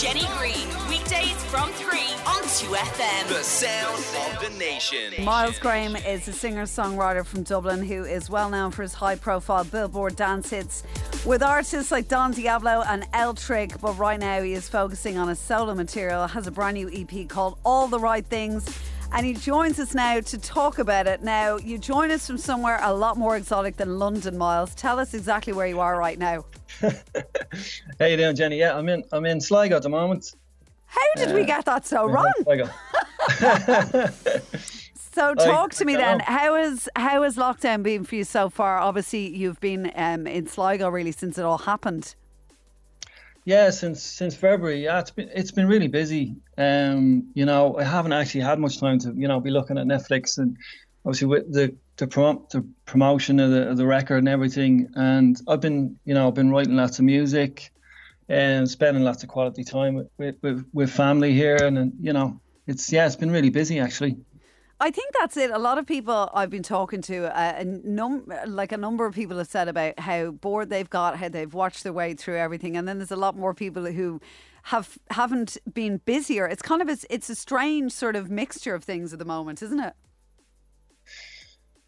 Jenny Greene, weekdays from 3 on 2FM. The sound of the nation. Miles Graham is a singer songwriter from Dublin who is well known for his high profile Billboard dance hits with artists like Don Diablo and El Trick. But right now he is focusing on his solo material, has a brand new EP called All the Right Things. And he joins us now to talk about it. Now, you join us from somewhere a lot more exotic than London, Miles. Tell us exactly where you are right now. How you doing, Jenny? Yeah, I'm in. I'm in Sligo at the moment. How did we get that so wrong? Sligo. So talk to me then. know. How is how has lockdown been for you so far? Obviously, you've been um, in Sligo really since it all happened. Yeah, since since February. Yeah, it's been it's been really busy. Um, you know, I haven't actually had much time to you know be looking at Netflix and obviously with the the, prom- the promotion of the of the record and everything. And I've been you know I've been writing lots of music and spending lots of quality time with with, with, family here. And, and you know, it's yeah, it's been really busy actually. I think that's it. A lot of people I've been talking to, uh, a num- like a number of people have said about how bored they've got, how they've watched their way through everything, and then there's a lot more people who have haven't been busier. It's kind of a, it's a strange sort of mixture of things at the moment, isn't it?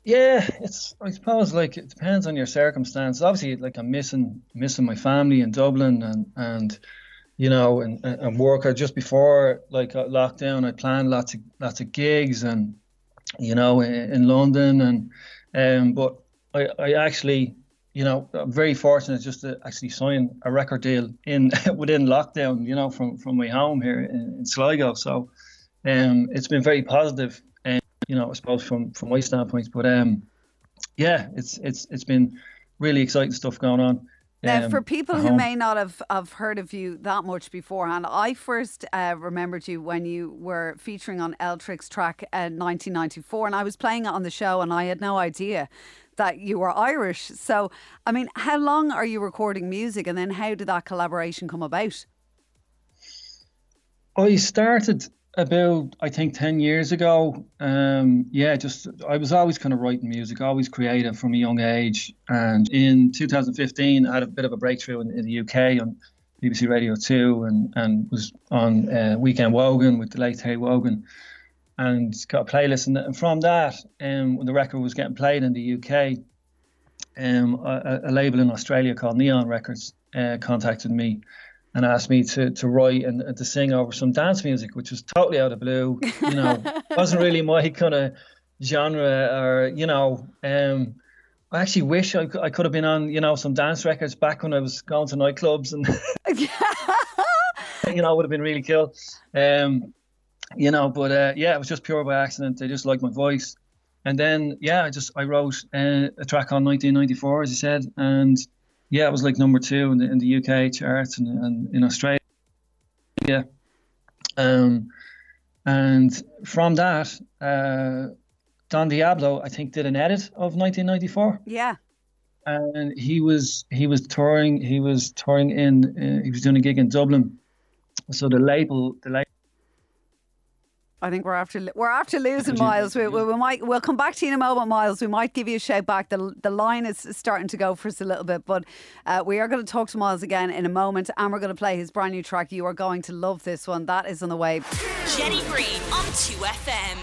Yeah, it's I suppose like it depends on your circumstance. Obviously, like I'm missing missing my family in Dublin and and you know and and work. I just before like uh, lockdown, I planned lots of lots of gigs and you know in, in London and um. But I I actually you know I'm very fortunate just to actually sign a record deal in within lockdown. You know from from my home here in, in Sligo. So um, it's been very positive you know, I suppose from from my standpoint. But um, yeah, it's it's it's been really exciting stuff going on. Now, um, for people who home. may not have, have heard of you that much beforehand, I first uh, remembered you when you were featuring on Eltrix track uh, 1994, and I was playing it on the show, and I had no idea that you were Irish. So, I mean, how long are you recording music, and then how did that collaboration come about? I started about I think ten years ago. Um, yeah, just I was always kind of writing music, always creative from a young age. And in 2015, I had a bit of a breakthrough in, in the UK on BBC Radio Two, and and was on uh, Weekend Wogan with the late Terry Wogan, and got a playlist. And, and from that, um, when the record was getting played in the UK, um, a, a label in Australia called Neon Records uh, contacted me and asked me to, to write and, and to sing over some dance music, which was totally out of blue. You know, wasn't really my kind of genre or, you know, um, I actually wish I, I could have been on, you know, some dance records back when I was going to nightclubs and, you know, would have been really cool. Um, you know, but uh, yeah, it was just pure by accident. They just liked my voice. And then, yeah, I just, I wrote uh, a track on 1994, as you said, and yeah, it was like number two in the, in the UK charts and, and in Australia. Yeah. Um, and from that, uh, Don Diablo, I think, did an edit of 1994, Yeah. and he was he was touring. He was touring in. Uh, he was doing a gig in Dublin. So the label, the label. I think we're after we're after losing Miles. We, we, we might we'll come back to you in a moment, Miles. We might give you a shout back. The the line is starting to go for us a little bit, but uh, we are going to talk to Miles again in a moment, and we're going to play his brand new track. You are going to love this one. That is on the way. Jenny Greene on 2FM.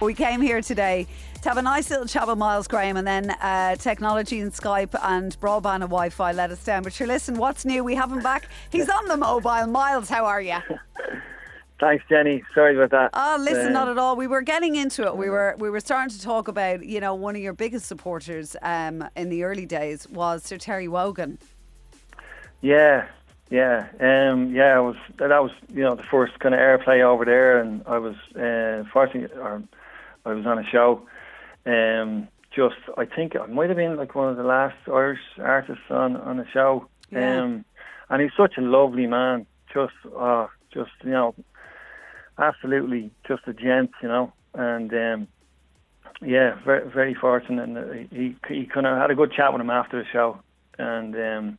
We came here today to have a nice little chat with Miles Graham, and then uh, technology and Skype and broadband and Wi-Fi let us down. But sure, listen, what's new? We have him back. He's on the mobile. Miles, how are you? Thanks, Jenny. Sorry about that. Oh, listen, Uh, not at all. We were getting into it. We were we were starting to talk about, you know, one of your biggest supporters um, in the early days was Sir Terry Wogan. Yeah, yeah, um, yeah. I was that was you know the first kind of airplay over there, and I was uh, fortunately, or I was on a show. Um, just I think I might have been like one of the last Irish artists on on a show. Yeah. Um, and he's such a lovely man. Just, uh, just you know, absolutely just a gent, you know, and um, yeah, very very fortunate. And he he kind of had a good chat with him after the show, and um,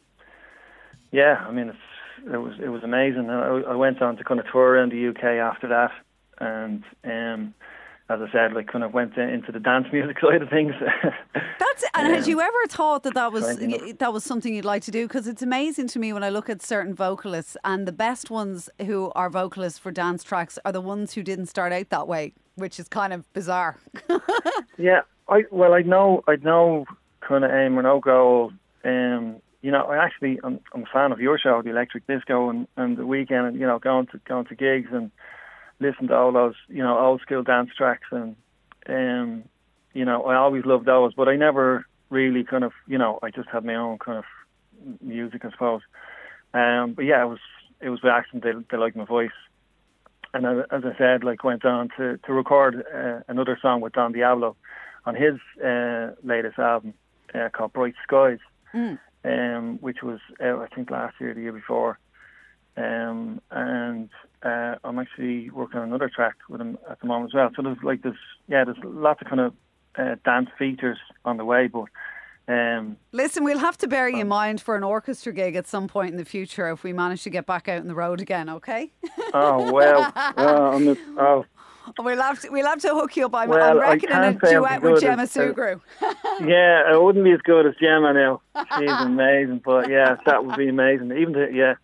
yeah, I mean it's it was it was amazing. And I, I went on to kind of tour around the UK after that, and um, as I said, like kind of went into the dance music side of things. That's and um, had you ever thought that that was that was something you'd like to do? Because it's amazing to me when I look at certain vocalists, and the best ones who are vocalists for dance tracks are the ones who didn't start out that way, which is kind of bizarre. yeah, I well, I know, I know, kind of aim or no goal. Um, you know, I actually I'm, I'm a fan of your show, the Electric Disco, and and the weekend, and you know, going to going to gigs and listen to all those, you know, old school dance tracks and um you know, I always loved those, but I never really kind of, you know, I just had my own kind of music, I suppose. Um, but yeah, it was it was by accident they, they liked my voice, and as, as I said, like went on to to record uh, another song with Don Diablo on his uh, latest album uh, called Bright Skies, mm. um, which was out I think last year, the year before. Um, and uh, I'm actually working on another track with him at the moment as well. So there's like this, yeah, there's lots of kind of uh, dance features on the way, but. Um, Listen, we'll have to bear you in mind for an orchestra gig at some point in the future if we manage to get back out on the road again. Okay? oh well, well the, oh. We'll have to we'll have to hook you up. I'm, well, I'm reckoning a duet with Gemma as, Sugrue. Uh, yeah, it wouldn't be as good as Gemma now. She's amazing, but yeah, that would be amazing. Even to, yeah.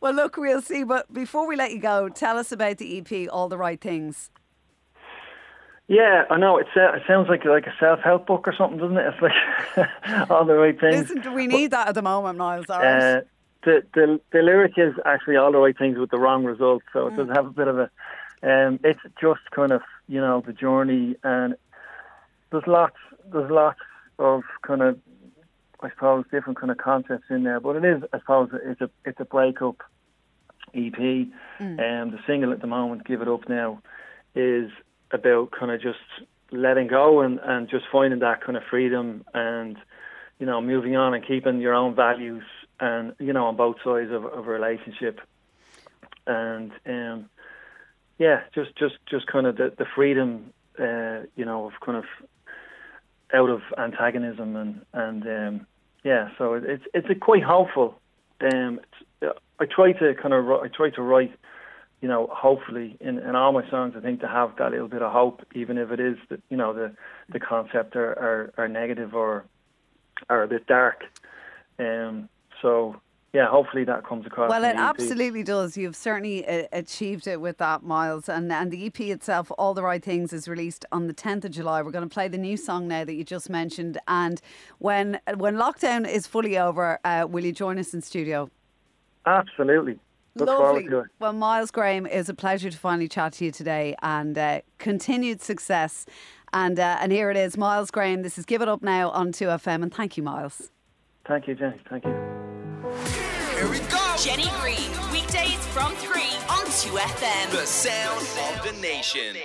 Well, look, we'll see. But before we let you go, tell us about the EP, All the Right Things. Yeah, I know. It's, uh, it sounds like like a self help book or something, doesn't it? It's like all the right things. Listen, we need that at the moment, Miles. Uh, the, the the lyric is actually all the right things with the wrong result, so it mm. does have a bit of a. Um, it's just kind of you know the journey, and there's lots there's lots of kind of I suppose different kind of concepts in there, but it is I suppose it's a it's a breakup EP, mm. and um, the single at the moment, "Give It Up Now," is about kind of just letting go and and just finding that kind of freedom and you know moving on and keeping your own values and you know on both sides of, of a relationship and um yeah just just just kind of the the freedom uh you know of kind of out of antagonism and and um, yeah, so it, it's it's a quite hopeful. Um, I try to kind of I try to write, you know, hopefully in, in all my songs. I think to have that little bit of hope, even if it is that you know the the concept are are, are negative or are a bit dark. Um, so yeah, hopefully that comes across. Well, it absolutely does. You've certainly uh, achieved it with that, Miles. And and the EP itself, All the Right Things, is released on the 10th of July. We're going to play the new song now that you just mentioned. And when when lockdown is fully over, uh, will you join us in studio? Absolutely. Look Lovely. Well, Miles Graham, is a pleasure to finally chat to you today, and uh, continued success. And uh, and here it is, Miles Graham. This is Give It Up Now on 2FM, and thank you, Miles. Thank you, Jenny. Thank you. Here we go. Jenny Greene, weekdays from 3 on 2FM. The sound of the nation.